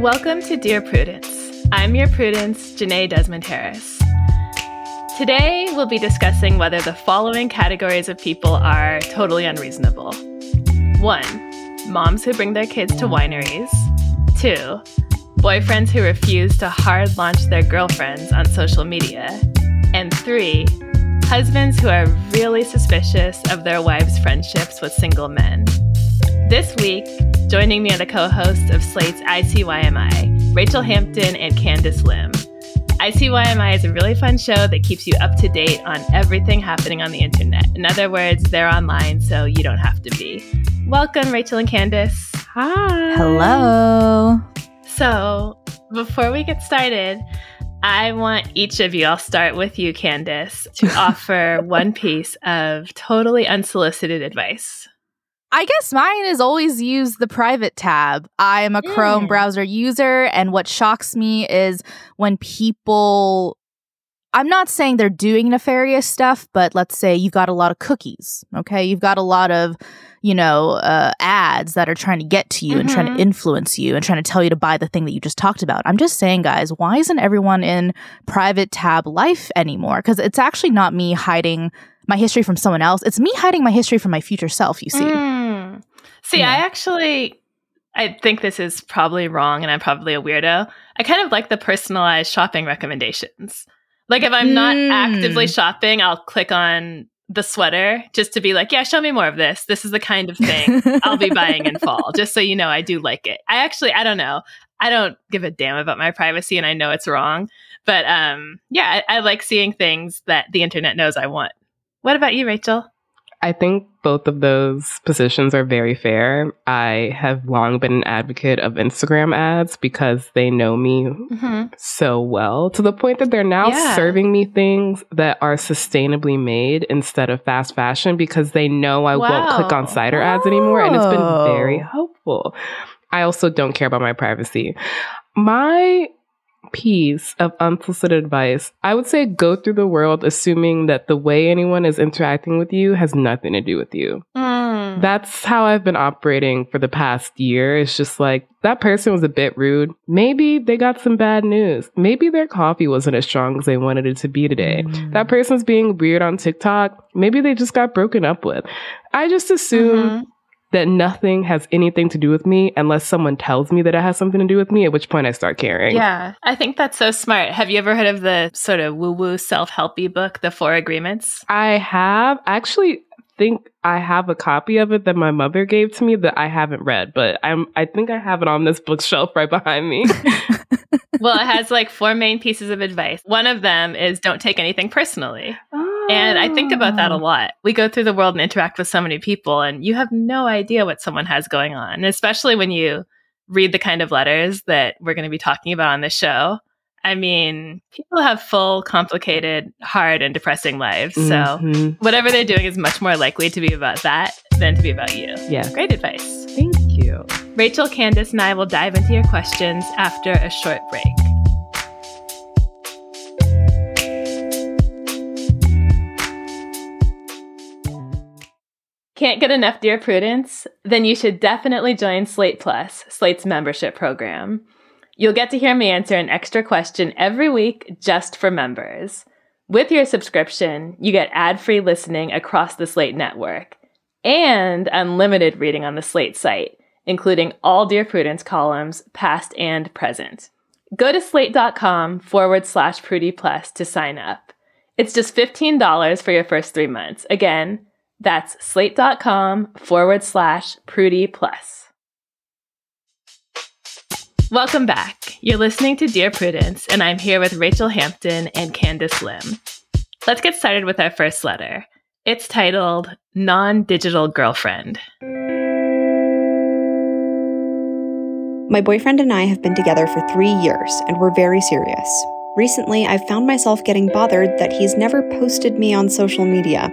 Welcome to Dear Prudence. I'm your Prudence, Jenée Desmond Harris. Today, we'll be discussing whether the following categories of people are totally unreasonable. One, moms who bring their kids to wineries. Two, boyfriends who refuse to hard launch their girlfriends on social media. And three, husbands who are really suspicious of their wives' friendships with single men. This week, joining me are the co hosts of Slate's ICYMI, Rachelle Hampton and Candice Lim. ICYMI is a really fun show that keeps you up to date on everything happening on the internet. In other words, they're online, so you don't have to be. Welcome, Rachelle and Candice. Hi. Hello. So, before we get started, I want each of you, I'll start with you, Candice, to offer one piece of totally unsolicited advice. I guess mine is always use the private tab. I am a mm. Chrome browser user, and what shocks me is when people. I'm not saying they're doing nefarious stuff, but let's say you've got a lot of cookies, okay? You've got a lot of, you know, uh, ads that are trying to get to you mm-hmm. and trying to mm-hmm. influence you and trying to tell you to buy the thing that you just talked about. I'm just saying, guys, why isn't everyone in private tab life anymore? Because it's actually not me hiding my history from someone else. It's me hiding my history from my future self, you see. Mm. See, yeah. I actually I think this is probably wrong and I'm probably a weirdo. I kind of like the personalized shopping recommendations. Like if I'm mm. not actively mm. shopping, I'll click on the sweater just to be like, yeah, show me more of this. This is the kind of thing I'll be buying in fall, just so you know I do like it. I actually, I don't know. I don't give a damn about my privacy and I know it's wrong. But um, yeah, I, I like seeing things that the internet knows I want. What about you, Rachelle? I think both of those positions are very fair. I have long been an advocate of Instagram ads because they know me mm-hmm. so well to the point that they're now yeah. serving me things that are sustainably made instead of fast fashion because they know I wow. won't click on cider ads anymore. And it's been very helpful. I also don't care about my privacy. My piece of unsolicited advice, I would say go through the world assuming that the way anyone is interacting with you has nothing to do with you. Mm. That's how I've been operating for the past year. It's just like that person was a bit rude. Maybe they got some bad news. Maybe their coffee wasn't as strong as they wanted it to be today. Mm. That person's being weird on TikTok. Maybe they just got broken up with. I just assume mm-hmm that nothing has anything to do with me unless someone tells me that it has something to do with me, at which point I start caring. Yeah, I think that's so smart. Have you ever heard of the sort of woo woo self helpy book, The Four Agreements? I have. Actually, think I have a copy of it that my mother gave to me that I haven't read, but I'm I think I have it on this bookshelf right behind me. well, it has like four main pieces of advice. One of them is don't take anything personally. Oh. And I think about that a oh. lot. We go through the world and interact with so many people and you have no idea what someone has going on, and especially when you read the kind of letters that we're going to be talking about on this show. I mean, people have full, complicated, hard, and depressing lives. So mm-hmm. whatever they're doing is much more likely to be about that than to be about you. Yeah. Great advice. Thank you. Rachelle, Candice, and I will dive into your questions after a short break. Can't get enough Dear Prudence? Then you should definitely join Slate Plus, Slate's membership program. You'll get to hear me answer an extra question every week just for members. With your subscription, you get ad free listening across the Slate network and unlimited reading on the Slate site, including all Dear Prudence columns, past and present. Go to slate.com forward slash Prudie Plus to sign up. It's just $15 for your first three months. Again, that's slate.com forward slash Prudie Plus. Welcome back. You're listening to Dear Prudence, and I'm here with Rachelle Hampton and Candice Lim. Let's get started with our first letter. It's titled Non Digital Girlfriend. My boyfriend and I have been together for three years, and we're very serious. Recently, I've found myself getting bothered that he's never posted me on social media.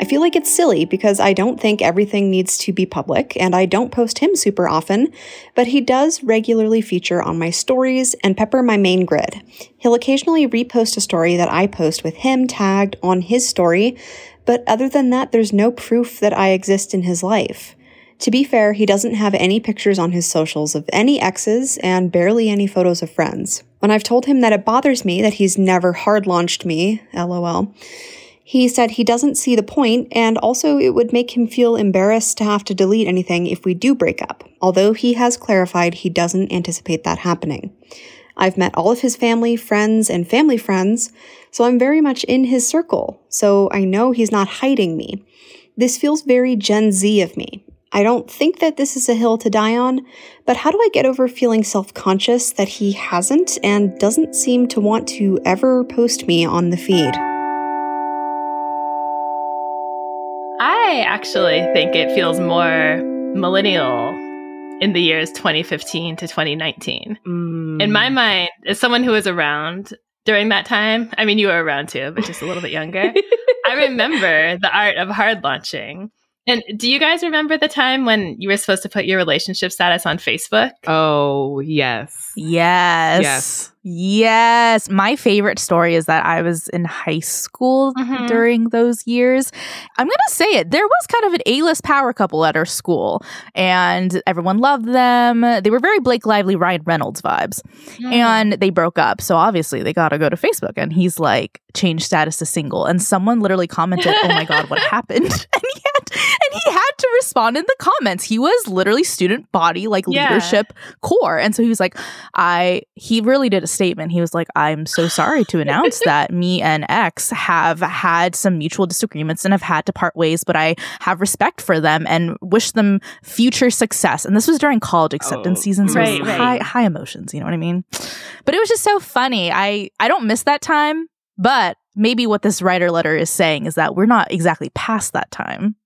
I feel like it's silly because I don't think everything needs to be public, and I don't post him super often, but he does regularly feature on my stories and pepper my main grid. He'll occasionally repost a story that I post with him tagged on his story, but other than that, there's no proof that I exist in his life. To be fair, he doesn't have any pictures on his socials of any exes and barely any photos of friends. When I've told him that it bothers me that he's never hard launched me, lol, he said he doesn't see the point, and also it would make him feel embarrassed to have to delete anything if we do break up, although he has clarified he doesn't anticipate that happening. I've met all of his family, friends, and family friends, so I'm very much in his circle, so I know he's not hiding me. This feels very Gen Z of me. I don't think that this is a hill to die on, but how do I get over feeling self conscious that he hasn't and doesn't seem to want to ever post me on the feed? I actually think it feels more millennial in the years 2015 to 2019. Mm. In my mind, as someone who was around during that time, I mean, you were around too, but just a little bit younger, I remember the art of hard launching. And do you guys remember the time when you were supposed to put your relationship status on Facebook? Oh, yes. Yes. Yes. Yes. My favorite story is that I was in high school mm-hmm. during those years. I'm going to say it. There was kind of an A list power couple at our school, and everyone loved them. They were very Blake Lively, Ryan Reynolds vibes. Mm. And they broke up. So obviously they got to go to Facebook. And he's like, change status to single. And someone literally commented, Oh my God, what happened? and he had, and he had to respond in the comments. He was literally student body, like yeah. leadership core. And so he was like, I, he really did a statement. He was like, I'm so sorry to announce that me and X have had some mutual disagreements and have had to part ways, but I have respect for them and wish them future success. And this was during college acceptance oh, season, so right, right. high high emotions, you know what I mean? But it was just so funny. I I don't miss that time, but maybe what this writer letter is saying is that we're not exactly past that time.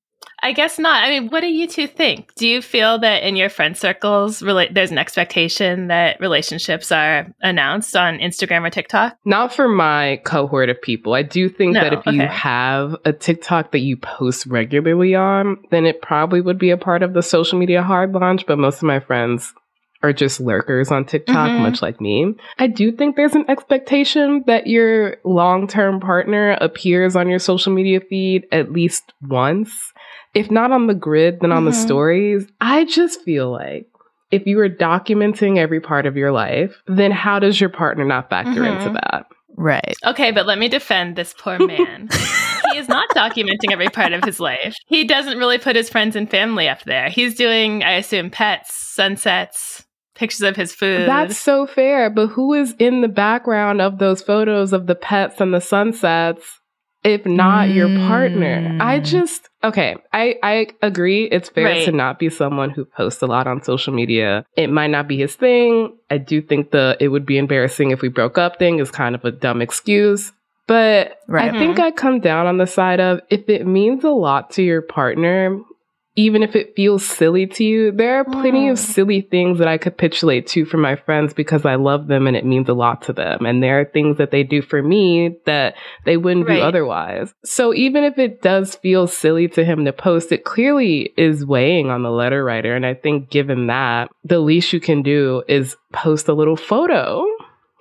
I guess not. I mean, what do you two think? Do you feel that in your friend circles, rela- there's an expectation that relationships are announced on Instagram or TikTok? Not for my cohort of people. I do think no, that if okay. you have a TikTok that you post regularly on, then it probably would be a part of the social media hard launch. But most of my friends are just lurkers on TikTok, mm-hmm. much like me. I do think there's an expectation that your long term partner appears on your social media feed at least once if not on the grid, then on mm-hmm. the stories. I just feel like if you are documenting every part of your life, then how does your partner not factor mm-hmm. into that? Right. Okay, but let me defend this poor man. he is not documenting every part of his life. He doesn't really put his friends and family up there. He's doing, I assume, pets, sunsets, pictures of his food. That's so fair. But who is in the background of those photos of the pets and the sunsets if not mm. your partner. I mm. just okay, I I agree it's fair right. to not be someone who posts a lot on social media. It might not be his thing. I do think the it would be embarrassing if we broke up thing is kind of a dumb excuse. But right. I think mm-hmm. I come down on the side of if it means a lot to your partner, even if it feels silly to you, there are plenty mm. of silly things that I capitulate to for my friends because I love them and it means a lot to them. And there are things that they do for me that they wouldn't right. do otherwise. So even if it does feel silly to him to post, it clearly is weighing on the letter writer. And I think given that, the least you can do is post a little photo.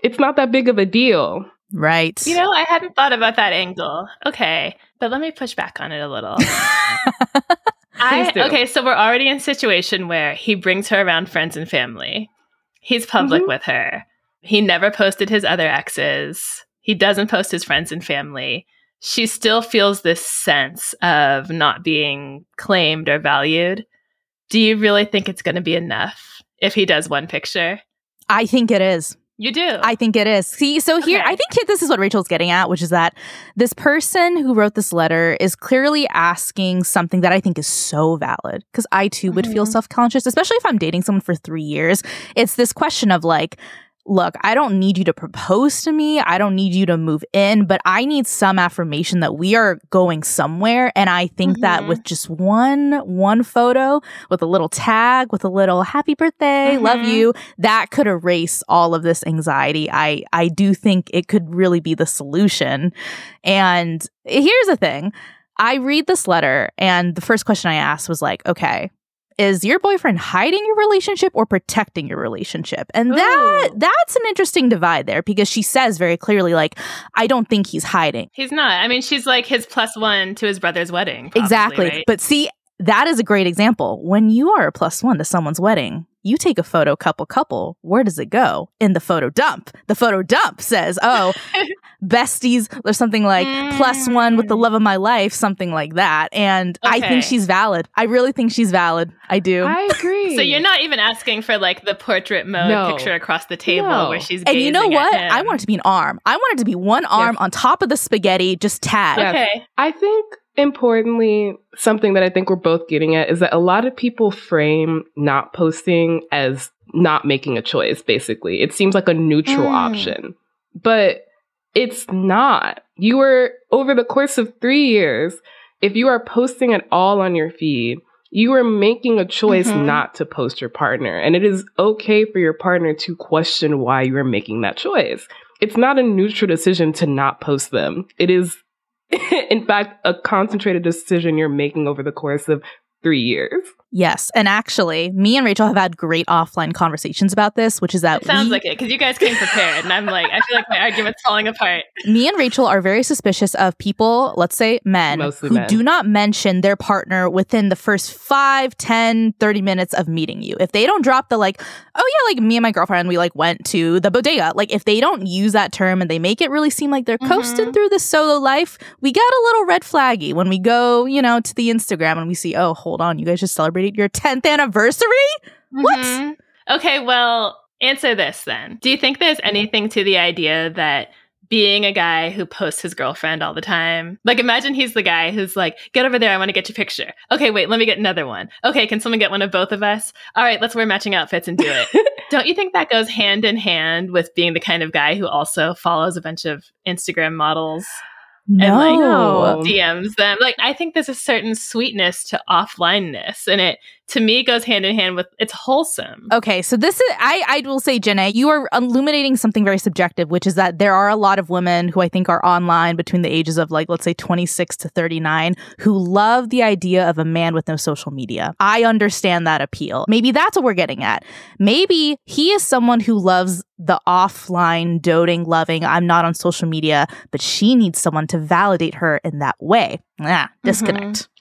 It's not that big of a deal. Right. You know, I hadn't thought about that angle. Okay. But let me push back on it a little. I, okay, so we're already in a situation where he brings her around friends and family. He's public mm-hmm. with her. He never posted his other exes. He doesn't post his friends and family. She still feels this sense of not being claimed or valued. Do you really think it's going to be enough if he does one picture? I think it is. You do. I think it is. See, so here, okay. I think this is what Rachelle's getting at, which is that this person who wrote this letter is clearly asking something that I think is so valid. Because I too would mm-hmm. feel self conscious, especially if I'm dating someone for three years. It's this question of like, look, I don't need you to propose to me. I don't need you to move in, but I need some affirmation that we are going somewhere. And I think mm-hmm. that with just one, one photo with a little tag, with a little happy birthday, mm-hmm. love you, that could erase all of this anxiety. I, I do think it could really be the solution. And here's the thing. I read this letter and the first question I asked was like, okay, is your boyfriend hiding your relationship or protecting your relationship? And that Ooh. that's an interesting divide there because she says very clearly like I don't think he's hiding. He's not. I mean, she's like his plus one to his brother's wedding. Probably, exactly. Right? But see that is a great example. When you are a plus one to someone's wedding, you take a photo couple couple. Where does it go? In the photo dump. The photo dump says, oh, besties or something like mm. plus one with the love of my life, something like that. And okay. I think she's valid. I really think she's valid. I do. I agree. so you're not even asking for like the portrait mode no. picture across the table no. where she's And you know what? I want it to be an arm. I want it to be one arm yes. on top of the spaghetti, just tag. Yes. Okay. I think importantly, something that I think we're both getting at is that a lot of people frame not posting as not making a choice, basically. It seems like a neutral mm. option, but it's not. You are, over the course of three years, if you are posting at all on your feed, you are making a choice mm-hmm. not to post your partner. And it is okay for your partner to question why you are making that choice. It's not a neutral decision to not post them. It is in fact, a concentrated decision you're making over the course of three years. Yes. And actually, me and Rachelle have had great offline conversations about this, which is that it sounds we, like it because you guys came prepared. and I'm like, I feel like my argument's falling apart. Me and Rachelle are very suspicious of people, let's say men, Mostly who men. do not mention their partner within the first 5, 10, 30 minutes of meeting you. If they don't drop the like, oh yeah, like me and my girlfriend, we like went to the bodega. Like if they don't use that term and they make it really seem like they're mm-hmm. coasting through the solo life, we get a little red flaggy when we go, you know, to the Instagram and we see, oh, hold on, you guys just celebrated celebrated your 10th anniversary? Mm-hmm. What? Okay, well, answer this then. Do you think there's anything to the idea that being a guy who posts his girlfriend all the time. Like, imagine he's the guy who's like, get over there. I want to get your picture. Okay, wait, let me get another one. Okay, can someone get one of both of us? All right, let's wear matching outfits and do it. Don't you think that goes hand in hand with being the kind of guy who also follows a bunch of Instagram models? No. and like DMs them. Like I think there's a certain sweetness to offlineness, and it to me goes hand in hand with it's wholesome. Okay, so this is I I will say, Jenna, you are illuminating something very subjective, which is that there are a lot of women who I think are online between the ages of like let's say 26 to 39 who love the idea of a man with no social media. I understand that appeal. Maybe that's what we're getting at. Maybe he is someone who loves the offline doting, loving. I'm not on social media, but she needs someone to validate her in that way. Ah, disconnect. Mm-hmm.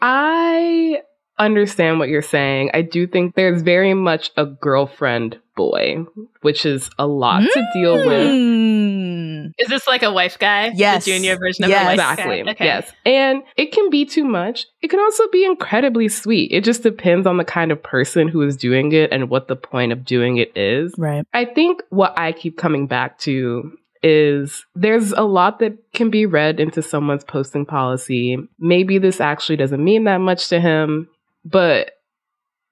I understand what you're saying. I do think there's very much a girlfriend boy, which is a lot mm. to deal with. Mm. Is this like a wife guy? Yes. The junior version of yes. a wife exactly. guy? Okay. Yes. And it can be too much. It can also be incredibly sweet. It just depends on the kind of person who is doing it and what the point of doing it is. Right. I think what I keep coming back to is there's a lot that can be read into someone's posting policy. Maybe this actually doesn't mean that much to him but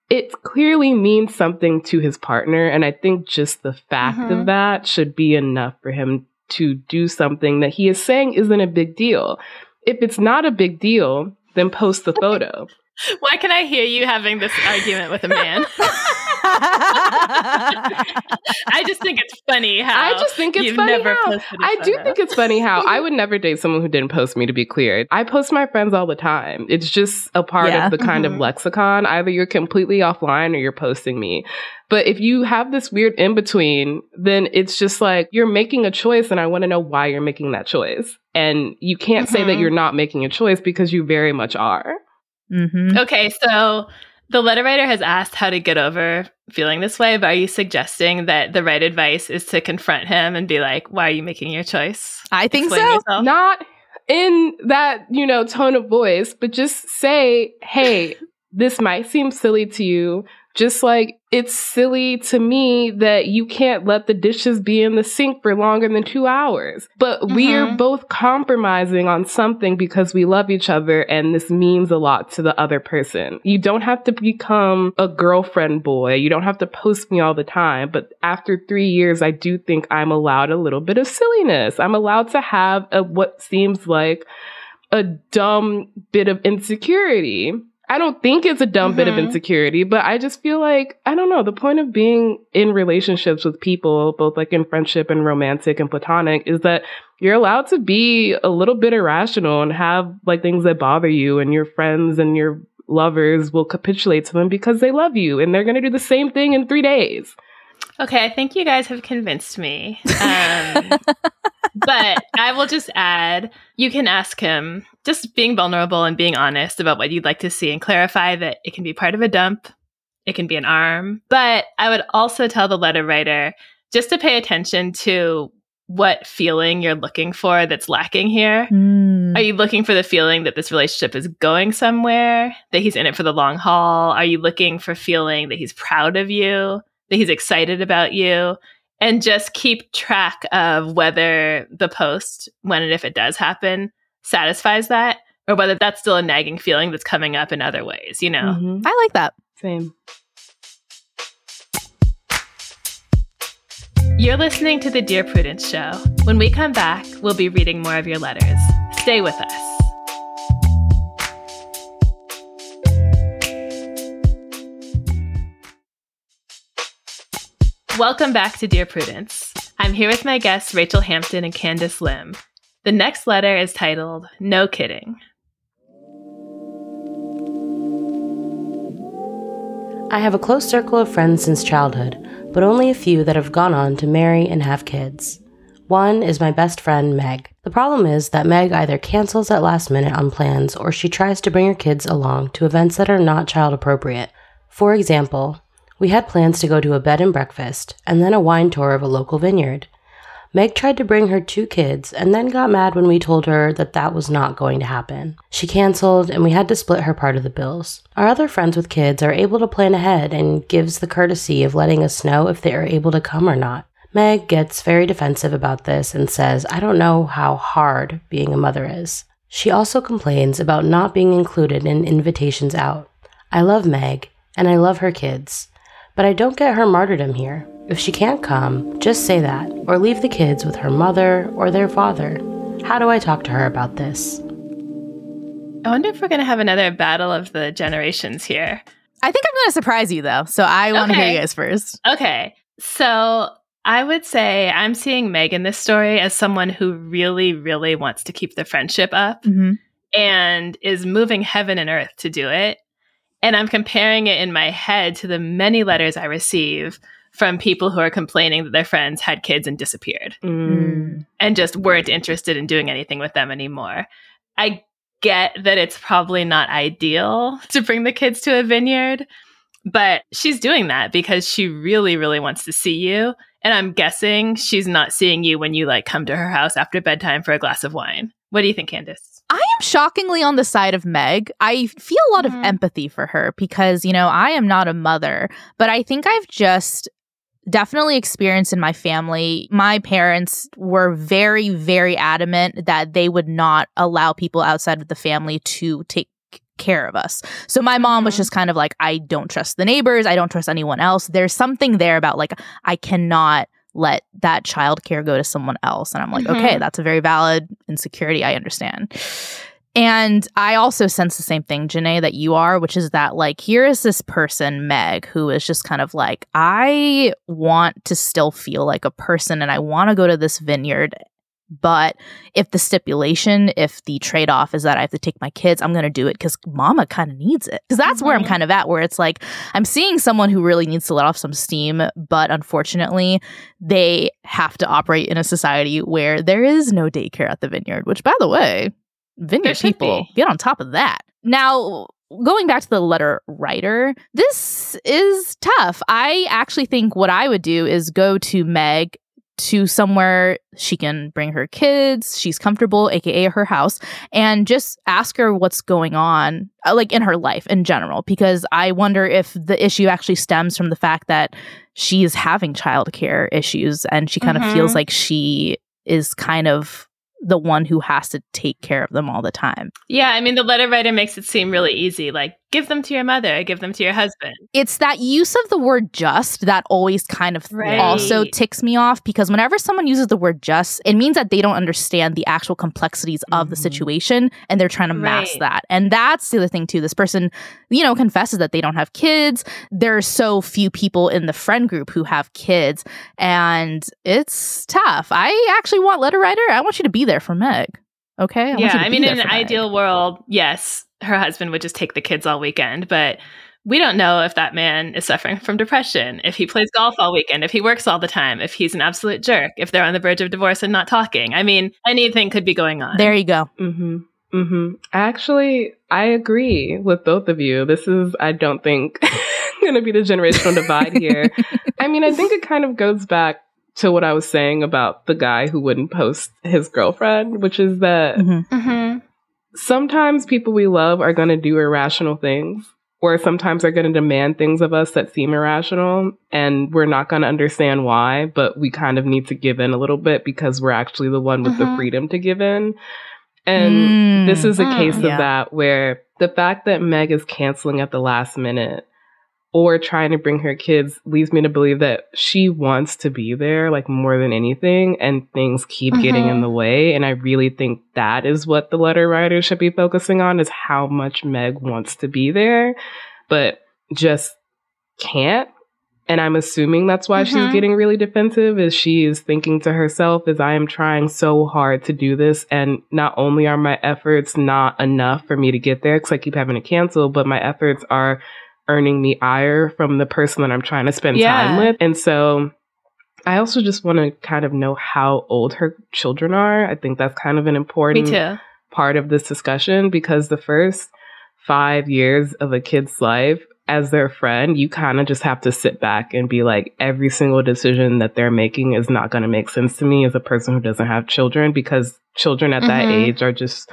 it clearly means something to his partner. And I think just the fact mm-hmm. of that should be enough for him to do something that he is saying isn't a big deal. If it's not a big deal, then post the photo. Why can I hear you having this argument with a man? I just think it's funny how I just think it's funny how I do think it's funny how I would never date someone who didn't post me. To be clear, I post my friends all the time. It's just a part yeah. of the kind mm-hmm. of lexicon. Either you're completely offline or you're posting me. But if you have this weird in between, then it's just like you're making a choice, and I want to know why you're making that choice. And you can't mm-hmm. say that mm-hmm. you're not making a choice because you very much are. Mm-hmm. Okay, so the letter writer has asked how to get over feeling this way, but are you suggesting that the right advice is to confront him and be like, why are you making your choice? I think Explain so. Yourself? Not in that, you know, tone of voice, but just say, hey, this might seem silly to you, just like it's silly to me that you can't let the dishes be in the sink for longer than two hours. But mm-hmm. we're both compromising on something because we love each other and this means a lot to the other person. You don't have to become a girlfriend boy. You don't have to post me all the time. But after three years, I do think I'm allowed a little bit of silliness. I'm allowed to have a, what seems like a dumb bit of insecurity I don't think it's a dumb mm-hmm. bit of mm-hmm. insecurity, but I just feel like, I don't know, the point of being in relationships with people, both like in friendship and romantic and platonic, is that you're allowed to be a little bit irrational and have like things that bother you, and your friends and your lovers will capitulate to them because they love you and they're going to do the same thing in three days. Okay, I think you guys have convinced me. Um, but I will just add you can ask him just being vulnerable and being honest about what you'd like to see and clarify that it can be part of a dump, it can be an arm. But I would also tell the letter writer just to pay attention to what feeling you're looking for that's lacking here. Mm. Are you looking for the feeling that this relationship is going somewhere, that he's in it for the long haul? Are you looking for feeling that he's proud of you, that he's excited about you? And just keep track of whether the post, when and if it does happen, satisfies that, or whether that's still a nagging feeling that's coming up in other ways, you know? Mm-hmm. I like that. Same. You're listening to the Dear Prudence Show. When we come back, we'll be reading more of your letters. Stay with us. Welcome back to Dear Prudence. I'm here with my guests, Rachelle Hampton and Candice Lim. The next letter is titled No Kidding. I have a close circle of friends since childhood but only a few that have gone on to marry and have kids. One is my best friend, Meg. The problem is that Meg either cancels at last minute on plans or she tries to bring her kids along to events that are not child appropriate. For example, we had plans to go to a bed and breakfast and then a wine tour of a local vineyard. Meg tried to bring her two kids and then got mad when we told her that that was not going to happen. She canceled and we had to split her part of the bills. Our other friends with kids are able to plan ahead and gives the courtesy of letting us know if they are able to come or not. Meg gets very defensive about this and says, I don't know how hard being a mother is. She also complains about not being included in invitations out. I love Meg and I love her kids, but I don't get her martyrdom here. If she can't come, just say that, or leave the kids with her mother or their father. How do I talk to her about this? I wonder if we're going to have another battle of the generations here. I think I'm going to surprise you, though. So I want to okay. hear you guys first. Okay. So I would say I'm seeing Meg in this story as someone who really, really wants to keep the friendship up mm-hmm. and is moving heaven and earth to do it. And I'm comparing it in my head to the many letters I receive from people who are complaining that their friends had kids and disappeared mm. and just weren't interested in doing anything with them anymore. I get that it's probably not ideal to bring the kids to a vineyard, but she's doing that because she really, really wants to see you. And I'm guessing she's not seeing you when you like come to her house after bedtime for a glass of wine. What do you think, Candice? I am shockingly on the side of Meg. I feel a lot mm-hmm. of empathy for her because, you know, I am not a mother, but I think I've just definitely experienced in my family. My parents were very, very adamant that they would not allow people outside of the family to take care of us. So my mom was mm-hmm. just kind of like, I don't trust the neighbors. I don't trust anyone else. There's something there about like, I cannot let that child care go to someone else. And I'm like, mm-hmm. okay, that's a very valid insecurity. I understand. And I also sense the same thing, Jenée, that you are, which is that, like, here is this person, Meg, who is just kind of like, I want to still feel like a person and I want to go to this vineyard. But if the stipulation, if the trade off is that I have to take my kids, I'm going to do it because mama kind of needs it. Because that's mm-hmm. where I'm mm-hmm. kind of at, where it's like, I'm seeing someone who really needs to let off some steam, but unfortunately, they have to operate in a society where there is no daycare at the vineyard, which, by the way, vineyard people be. get on top of that. Now, going back to the letter writer, this is tough. I actually think what I would do is go to Meg to somewhere she can bring her kids, she's comfortable, aka her house, and just ask her what's going on, uh, like in her life in general, because I wonder if the issue actually stems from the fact that she's having childcare issues and she kind mm-hmm. of feels like she is kind of the one who has to take care of them all the time. Yeah, I mean, the letter writer makes it seem really easy. Like, give them to your mother, give them to your husband. It's that use of the word just that always kind of right. also ticks me off because whenever someone uses the word just, it means that they don't understand the actual complexities mm-hmm. of the mm-hmm. situation and they're trying to mask right. that. And that's the other thing, too. This person, you know, confesses that they don't have kids. There are so few people in the friend group who have kids, and it's tough. I actually want letter writer. I want you to be there for Meg. Okay. I yeah. I mean, in an ideal world, yes, her husband would just take the kids all weekend. But we don't know if that man is suffering from depression, if he plays golf all weekend, if he works all the time, if he's an absolute jerk, if they're on the verge of divorce and not talking. I mean, anything could be going on. There you go. Mm-hmm. Mm-hmm. Actually, I agree with both of you. This is, I don't think, going to be the generational divide here. I mean, I think it kind of goes back to what I was saying about the guy who wouldn't post his girlfriend, which is that mm-hmm. Mm-hmm. sometimes people we love are going to do irrational things or sometimes they're going to demand things of us that seem irrational and we're not going to understand why, but we kind of need to give in a little bit because we're actually the one with mm-hmm. the freedom to give in. And mm. this is a mm, case yeah. of that where the fact that Meg is canceling at the last minute or trying to bring her kids leads me to believe that she wants to be there like more than anything and things keep mm-hmm. getting in mm-hmm. the way and i really think that is what the letter writer should be focusing on is how much meg wants to be there but just can't and i'm assuming that's why mm-hmm. she's getting really defensive is she is thinking to herself is i am trying so hard to do this and not only are my efforts not enough for me to get there because i keep having to cancel but my efforts are earning me ire from the person that I'm trying to spend yeah. time with. And so I also just want to kind of know how old her children are. I think that's kind of an important part of this discussion because the first five years of a kid's life as their friend, you kind of just have to sit back and be like, every single decision that they're making is not going to make sense to me as a person who doesn't have children because children at mm-hmm. that age are just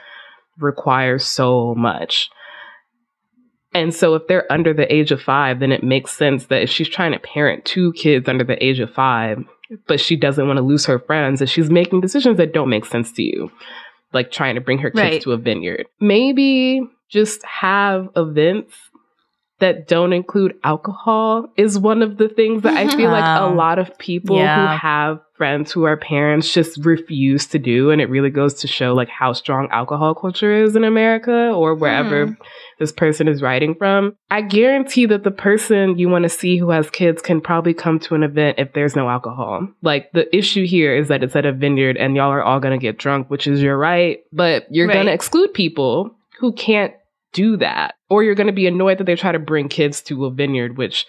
require so much. And so if they're under the age of five, then it makes sense that if she's trying to parent two kids under the age of five, but she doesn't want to lose her friends, that she's making decisions that don't make sense to you, like trying to bring her kids right. to a vineyard. Maybe just have events that don't include alcohol is one of the things that I feel like a lot of people yeah. who have friends who are parents just refuse to do. And it really goes to show like how strong alcohol culture is in America or wherever mm. This person is writing from. I guarantee that the person you want to see who has kids can probably come to an event if there's no alcohol. Like the issue here is that it's at a vineyard and y'all are all going to get drunk, which is your right, but you're right. going to exclude people who can't do that. Or you're going to be annoyed that they try to bring kids to a vineyard, which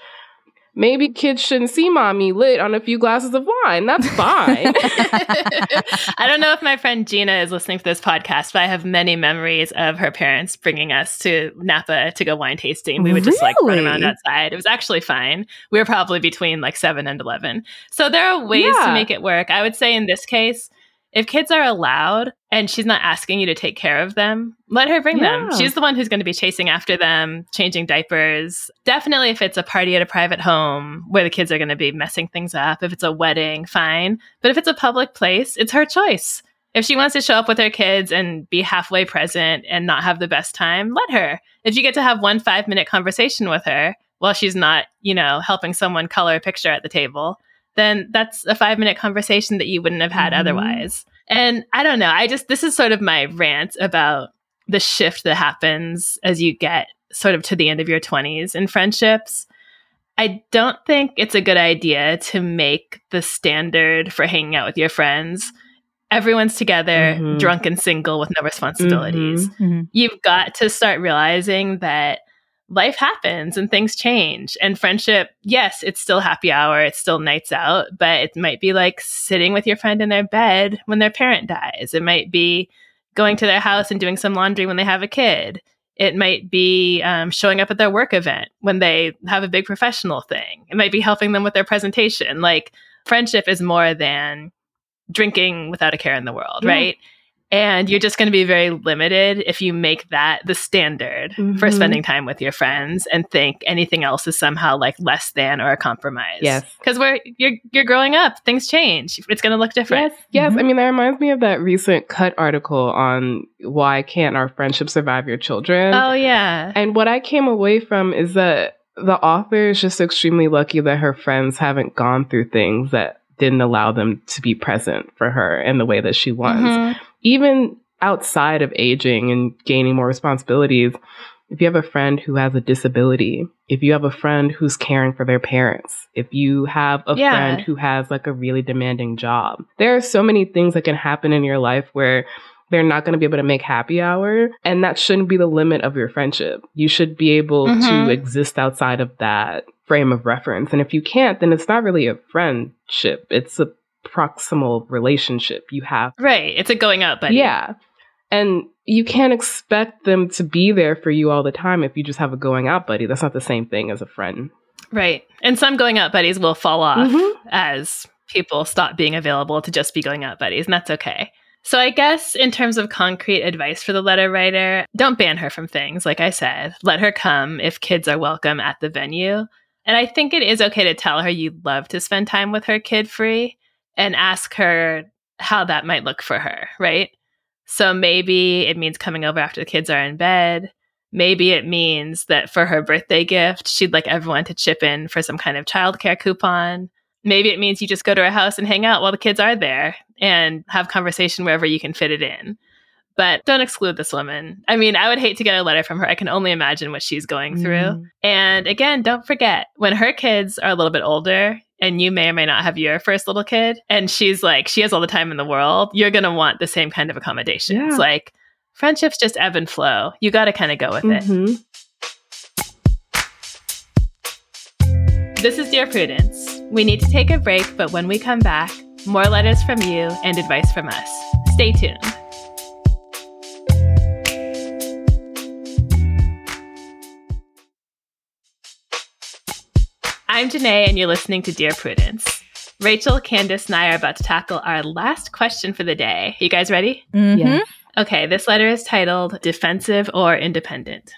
maybe kids shouldn't see mommy lit on a few glasses of wine. That's fine. I don't know if my friend Gina is listening to this podcast, but I have many memories of her parents bringing us to Napa to go wine tasting. We would just really? like run around outside. It was actually fine. We were probably between like seven and 11. So there are ways yeah. to make it work. I would say in this case, if kids are allowed and she's not asking you to take care of them, let her bring yeah. them. She's the one who's going to be chasing after them, changing diapers. Definitely, if it's a party at a private home where the kids are going to be messing things up, if it's a wedding, fine. But if it's a public place, it's her choice. If she wants to show up with her kids and be halfway present and not have the best time, let her. If you get to have one five minute conversation with her while she's not, you know, helping someone color a picture at the table, then that's a five minute conversation that you wouldn't have had mm-hmm. otherwise. And I don't know. I just, this is sort of my rant about the shift that happens as you get sort of to the end of your 20s in friendships. I don't think it's a good idea to make the standard for hanging out with your friends. Everyone's together, mm-hmm. drunk and single with no responsibilities. Mm-hmm. Mm-hmm. You've got to start realizing that life happens and things change. And friendship, yes, it's still happy hour, it's still nights out, but it might be like sitting with your friend in their bed when their parent dies. It might be going to their house and doing some laundry when they have a kid. It might be um, showing up at their work event when they have a big professional thing. It might be helping them with their presentation. Like, friendship is more than drinking without a care in the world, yeah. right? And you're just going to be very limited if you make that the standard mm-hmm. for spending time with your friends and think anything else is somehow like less than or a compromise. Yes. Because we're you're you're growing up, things change. It's going to look different. Yes. Yes. Mm-hmm. I mean, that reminds me of that recent cut article on why can't our friendship survive your children? Oh yeah. And what I came away from is that the author is just extremely lucky that her friends haven't gone through things that didn't allow them to be present for her in the way that she wants. Mm-hmm even outside of aging and gaining more responsibilities, if you have a friend who has a disability, if you have a friend who's caring for their parents, if you have a yeah. friend who has like a really demanding job, there are so many things that can happen in your life where they're not going to be able to make happy hour. And that shouldn't be the limit of your friendship. You should be able mm-hmm. to exist outside of that frame of reference. And if you can't, then it's not really a friendship. It's a proximal relationship you have. Right. It's a going out buddy. Yeah. And you can't expect them to be there for you all the time if you just have a going out buddy. That's not the same thing as a friend. Right. And some going out buddies will fall off mm-hmm. as people stop being available to just be going out buddies, and that's okay. So, I guess in terms of concrete advice for the letter writer, don't ban her from things. Like I said, let her come if kids are welcome at the venue. And I think it is okay to tell her you'd love to spend time with her kid free and ask her how that might look for her, right? So maybe it means coming over after the kids are in bed. Maybe it means that for her birthday gift, she'd like everyone to chip in for some kind of childcare coupon. Maybe it means you just go to her house and hang out while the kids are there and have conversation wherever you can fit it in. But don't exclude this woman. I mean, I would hate to get a letter from her. I can only imagine what she's going through. Mm. And again, don't forget when her kids are a little bit older, and you may or may not have your first little kid. And she's like she has all the time in the world. You're going to want the same kind of accommodations. Yeah. like friendships just ebb and flow. You got to kind of go with mm-hmm. it this is dear prudence. We need to take a break but when we come back more letters from you and advice from us. Stay tuned I'm Jenée, and you're listening to Dear Prudence. Rachelle, Candice, and I are about to tackle our last question for the day. You guys ready? Mm-hmm. Yeah. Okay, this letter is titled Defensive or Independent.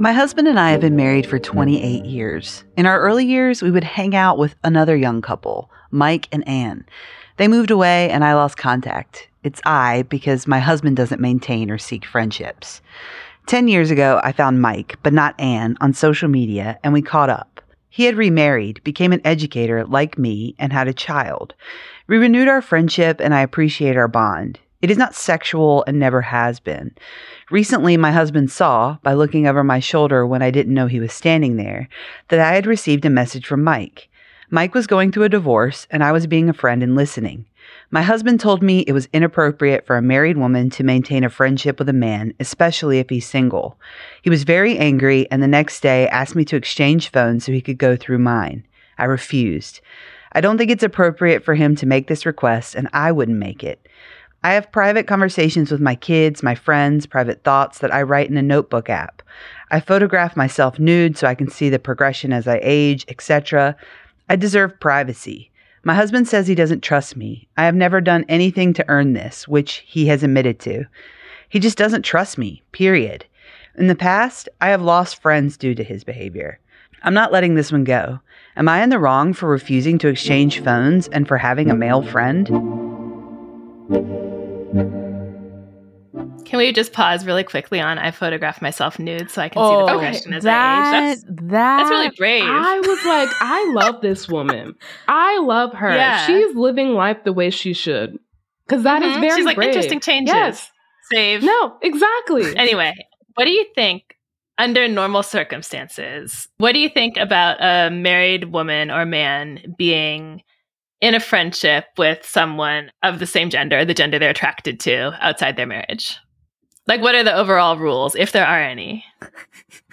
My husband and I have been married for 28 years. In our early years, we would hang out with another young couple, Mike and Anne. They moved away and I lost contact. It's I because my husband doesn't maintain or seek friendships. Ten years ago, I found Mike, but not Anne, on social media, and we caught up. He had remarried, became an educator like me, and had a child. We renewed our friendship, and I appreciate our bond. It is not sexual and never has been. Recently, my husband saw, by looking over my shoulder when I didn't know he was standing there, that I had received a message from Mike. Mike was going through a divorce, and I was being a friend and listening. My husband told me it was inappropriate for a married woman to maintain a friendship with a man, especially if he's single. He was very angry and the next day asked me to exchange phones so he could go through mine. I refused. I don't think it's appropriate for him to make this request, and I wouldn't make it. I have private conversations with my kids, my friends, private thoughts that I write in a notebook app. I photograph myself nude so I can see the progression as I age, etc. I deserve privacy. My husband says he doesn't trust me. I have never done anything to earn this, which he has admitted to. He just doesn't trust me, period. In the past, I have lost friends due to his behavior. I'm not letting this one go. Am I in the wrong for refusing to exchange phones and for having a male friend? Can we just pause really quickly on I photographed myself nude so I can oh, see the oh, progression okay. as that, I age? That's, that, that's really brave. I was like, I love this woman. I love her. Yeah. She's living life the way she should. Because that mm-hmm. is very She's like, brave. interesting changes. Yes. Save. No, exactly. Anyway, what do you think under normal circumstances? What do you think about a married woman or man being in a friendship with someone of the same gender, the gender they're attracted to outside their marriage? Like, what are the overall rules, if there are any?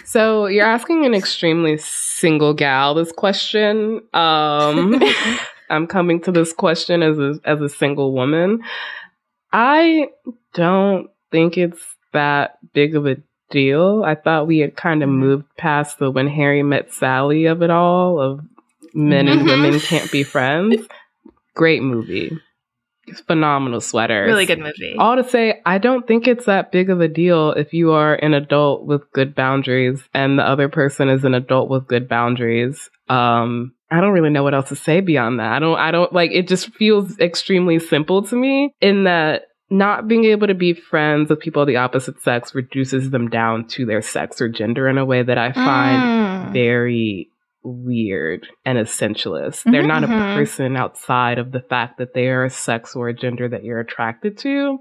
So you're asking an extremely single gal this question. Um, I'm coming to this question as a as a single woman. I don't think it's that big of a deal. I thought we had kind of mm-hmm. moved past the when Harry met Sally of it all of men and women mm-hmm. can't be friends. Great movie phenomenal sweater. Really good movie. All to say, I don't think it's that big of a deal if you are an adult with good boundaries and the other person is an adult with good boundaries. Um, I don't really know what else to say beyond that. I don't, I don't like it just feels extremely simple to me in that not being able to be friends with people of the opposite sex reduces them down to their sex or gender in a way that I find mm. very weird and essentialist. Mm-hmm, They're not mm-hmm. a person outside of the fact that they are a sex or a gender that you're attracted to.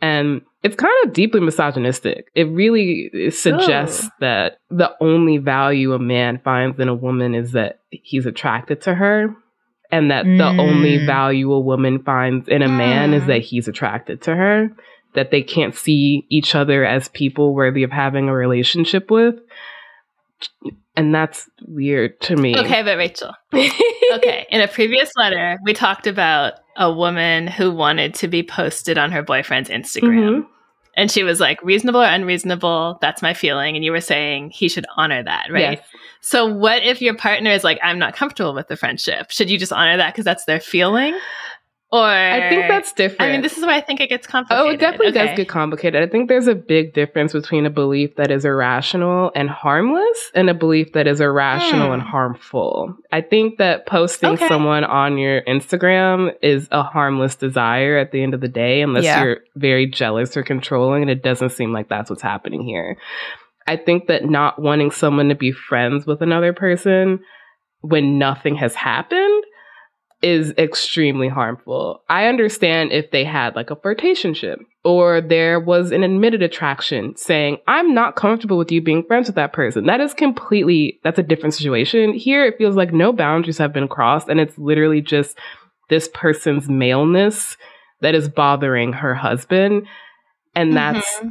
And it's kind of deeply misogynistic. It really suggests that the only value a man finds in a woman is that he's attracted to her. and that mm. the only mm. value a woman finds in a man is that he's attracted to her, that they can't see each other as people worthy of having a relationship with. And that's weird to me. Okay, but Rachelle. okay, in a previous letter, we talked about a woman who wanted to be posted on her boyfriend's Instagram. Mm-hmm. And she was like, reasonable or unreasonable? That's my feeling. And you were saying he should honor that, right? Yes. So, what if your partner is like, I'm not comfortable with the friendship? Should you just honor that because that's their feeling? Or I think that's different. I mean, this is why I think it gets complicated. Oh, it definitely okay. does get complicated. I think there's a big difference between a belief that is irrational and harmless and a belief that is irrational mm. and hmm. harmful. I think that posting okay. someone on your Instagram is a harmless desire at the end of the day, unless yeah. you're very jealous or controlling, and it doesn't seem like that's what's happening here. I think that not wanting someone to be friends with another person when nothing has happened is extremely harmful. I understand if they had like a flirtationship or there was an admitted attraction saying, I'm not comfortable with you being friends with that person. That is completely, that's a different situation. Here, it feels like no boundaries have been crossed and it's literally just this person's maleness that is bothering her husband. And that's mm-hmm.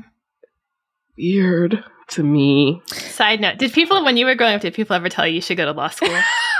weird to me. Side note, did people, when you were growing up, did people ever tell you you should go to law school?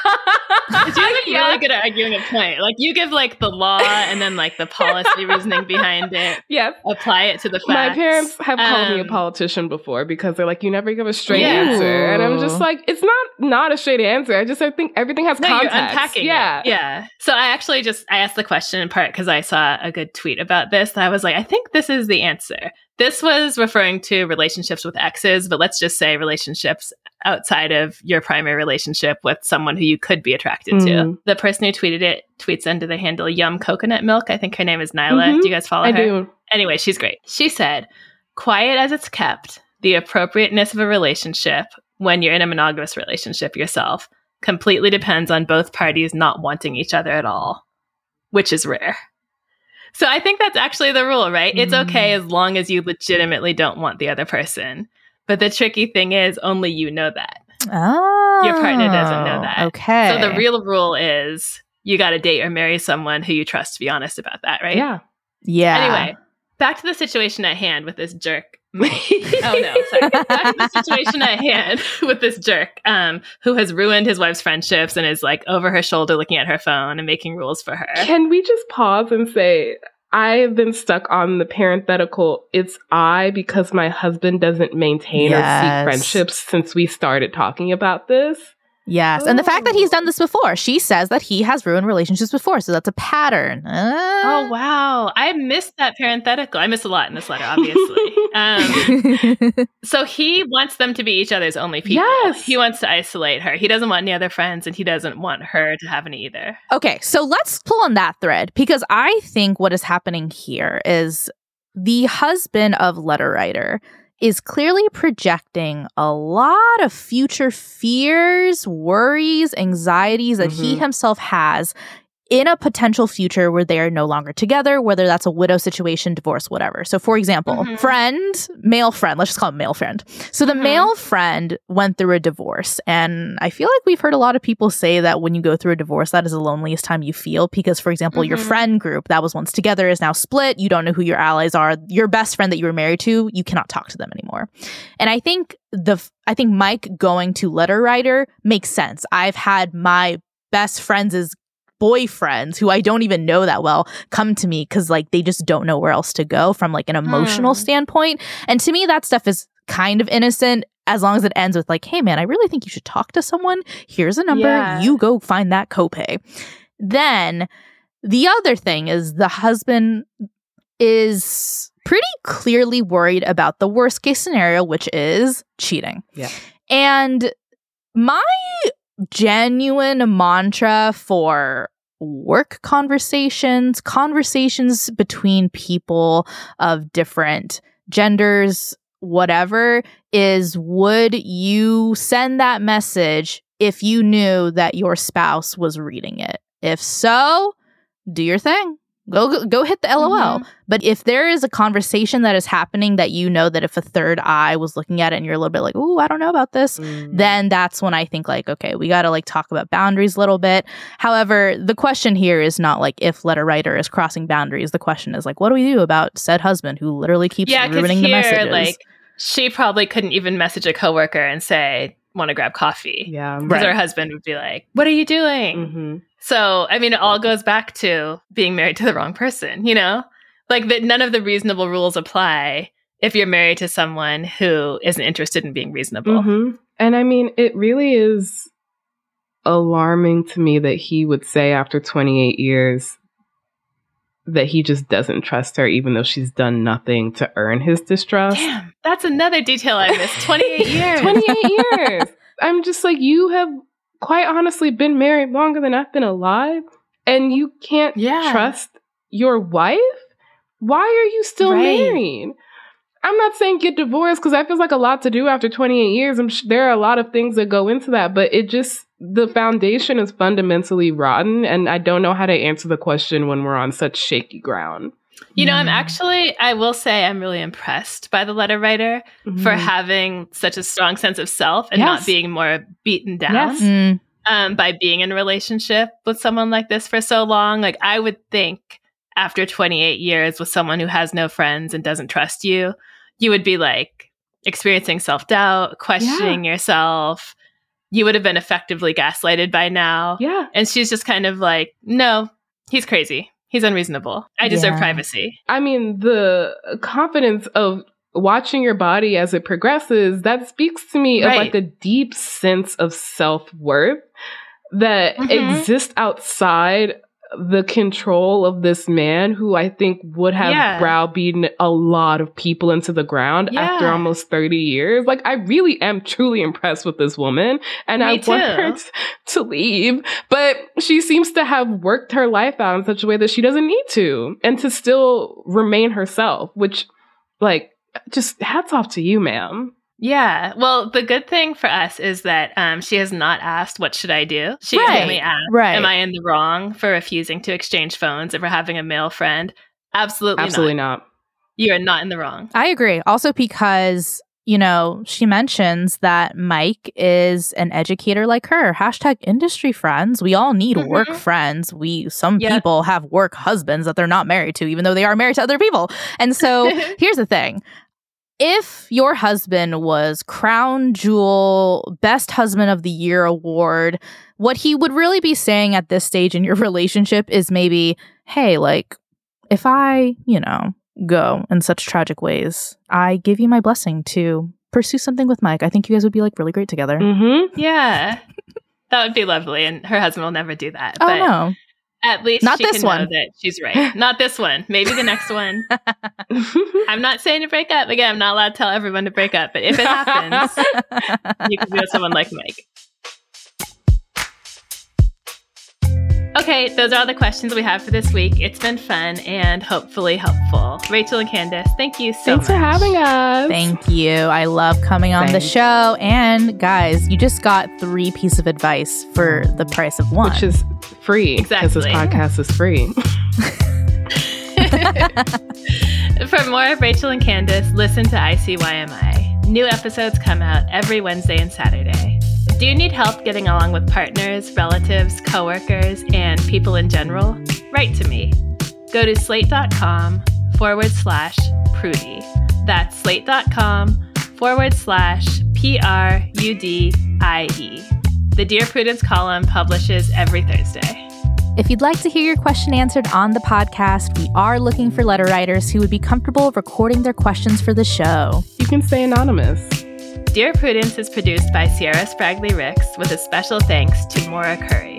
You're like yeah. really good at arguing a point. Like you give like the law and then like the policy reasoning behind it. Yep. Apply it to the facts. My parents have um, called me a um, politician before because they're like, you never give a straight yeah. answer. And I'm just like, it's not not a straight answer. I just I think everything has no, context. You're unpacking yeah. It. Yeah. So I actually just I asked the question in part because I saw a good tweet about this. I was like, I think this is the answer. This was referring to relationships with exes, but let's just say relationships outside of your primary relationship with someone who you could be attracted mm. to. The person who tweeted it tweets under the handle Yum Coconut Milk. I think her name is Nyla. Mm-hmm. Do you guys follow I her? do. Anyway, she's great. She said, Quiet as it's kept, the appropriateness of a relationship when you're in a monogamous relationship yourself completely depends on both parties not wanting each other at all, which is rare. So I think that's actually the rule, right? It's okay mm. as long as you legitimately don't want the other person. But the tricky thing is, only you know that. Oh. Your partner doesn't know that. Okay. So the real rule is you got to date or marry someone who you trust to be honest about that, right? Yeah. Yeah. Anyway, back to the situation at hand with this jerk. oh no, sorry. Back to the situation at hand with this jerk um, who has ruined his wife's friendships and is like over her shoulder looking at her phone and making rules for her. Can we just pause and say I have been stuck on the parenthetical, it's I because my husband doesn't maintain yes. or seek friendships since we started talking about this. Yes. And the fact that he's done this before, she says that he has ruined relationships before. So that's a pattern. Uh, oh, wow. I missed that parenthetical. I missed a lot in this letter, obviously. um, so he wants them to be each other's only people. Yes. He wants to isolate her. He doesn't want any other friends and he doesn't want her to have any either. Okay. So let's pull on that thread because I think what is happening here is the husband of letter writer is clearly projecting a lot of future fears, worries, anxieties that mm-hmm. he himself has in a potential future where they are no longer together, whether that's a widow situation, divorce, whatever. So, for example, mm-hmm. friend, male friend, let's just call him male friend. So, the mm-hmm. male friend went through a divorce. And I feel like we've heard a lot of people say that when you go through a divorce, that is the loneliest time you feel. Because, for example, mm-hmm. your friend group that was once together is now split. You don't know who your allies are. Your best friend that you were married to, you cannot talk to them anymore. And I think the, I think Mike going to letter writer makes sense. I've had my best friends' boyfriends who I don't even know that well come to me because like they just don't know where else to go from like an emotional mm. standpoint. And to me, that stuff is kind of innocent as long as it ends with like, hey man, I really think you should talk to someone. Here's a number. Yeah. You go find that copay. Then the other thing is the husband is pretty clearly worried about the worst case scenario, which is cheating. Yeah. And my genuine mantra for work conversations, conversations between people of different genders, whatever, is would you send that message if you knew that your spouse was reading it? If so, do your thing. Go go hit the lol mm-hmm. but if there is a conversation that is happening that you know that if a third eye was looking at it and you're a little bit like oh i don't know about this mm. then that's when i think like okay we got to like talk about boundaries a little bit however the question here is not like if letter writer is crossing boundaries the question is like what do we do about said husband who literally keeps yeah, ruining here, the messages like she probably couldn't even message a coworker and say want to grab coffee yeah because right. her husband would be like what are you doing mm-hmm. So, I mean, it all goes back to being married to the wrong person, you know? Like that none of the reasonable rules apply if you're married to someone who isn't interested in being reasonable. Mm-hmm. And I mean, it really is alarming to me that he would say after 28 years that he just doesn't trust her, even though she's done nothing to earn his distrust. Damn, that's another detail I missed. 28 years. 28 years. I'm just like, you have quite honestly been married longer than I've been alive, and you can't yeah. trust your wife? Why are you still right. married? I'm not saying get divorced because that feels like a lot to do after 28 years. I'm sh- there are a lot of things that go into that, but it just the foundation is fundamentally rotten, and I don't know how to answer the question when we're on such shaky ground. You know, I'm actually, I will say, I'm really impressed by the letter writer mm-hmm. for having such a strong sense of self and yes. not being more beaten down yes. mm. um, by being in a relationship with someone like this for so long. Like, I would think after 28 years with someone who has no friends and doesn't trust you, you would be like experiencing self doubt, questioning yeah. yourself. You would have been effectively gaslighted by now. Yeah. And she's just kind of like, no, he's crazy. He's unreasonable. I deserve yeah. privacy. I mean, the confidence of watching your body as it progresses, that speaks to me right. of like a deep sense of self worth that mm-hmm. exists outside the control of this man who I think would have yeah. browbeaten a lot of people into the ground yeah. after almost 30 years. Like, I really am truly impressed with this woman and Me I too. want her t- to leave, but she seems to have worked her life out in such a way that she doesn't need to and to still remain herself, which, like, just hats off to you, ma'am. Yeah. Well, the good thing for us is that um, she has not asked, What should I do? She right. only asked, right. Am I in the wrong for refusing to exchange phones and for having a male friend? Absolutely, Absolutely not. not. You are not in the wrong. I agree. Also, because you know, she mentions that Mike is an educator like her. Hashtag industry friends. We all need mm-hmm. work friends. We some yep. people have work husbands that they're not married to, even though they are married to other people. And so here's the thing if your husband was crown jewel best husband of the year award what he would really be saying at this stage in your relationship is maybe hey like if i you know go in such tragic ways i give you my blessing to pursue something with mike. I think you guys would be like really great together. Mm-hmm. yeah. That would be lovely and her husband will never do that oh but no at least not this one. that she's right. Not this one. Maybe the next one. I'm not saying to break up. Again, I'm not allowed to tell everyone to break up. But if it happens, you can be with someone like Mike. Okay, those are all the questions we have for this week. It's been fun and hopefully helpful. Rachelle and Candice, thank you so Thanks much. for having us. Thank you. I love coming on Thanks. the show. And guys, you just got three pieces of advice for the price of one. Which is free. Exactly. Because this podcast is free. for more of Rachelle and Candice, listen to ICYMI. New episodes come out every Wednesday and Saturday. Do you need help getting along with partners, relatives, coworkers, and people in general? Write to me. Go to slate.com forward slash Prudie. That's slate.com forward slash P R U D I E. The Dear Prudence column publishes every Thursday. If you'd like to hear your question answered on the podcast, we are looking for letter writers who would be comfortable recording their questions for the show. You can stay anonymous. Dear Prudence is produced by Sierra Spragley Ricks with a special thanks to Maura Currie.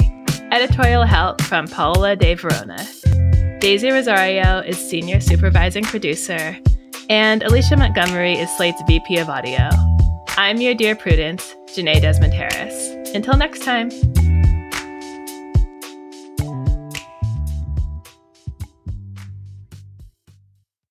Editorial help from Paola De Verona. Daisy Rosario is senior supervising producer, and Alicia Montgomery is Slate's VP of audio. I'm your Dear Prudence, Jenée Desmond Harris. Until next time.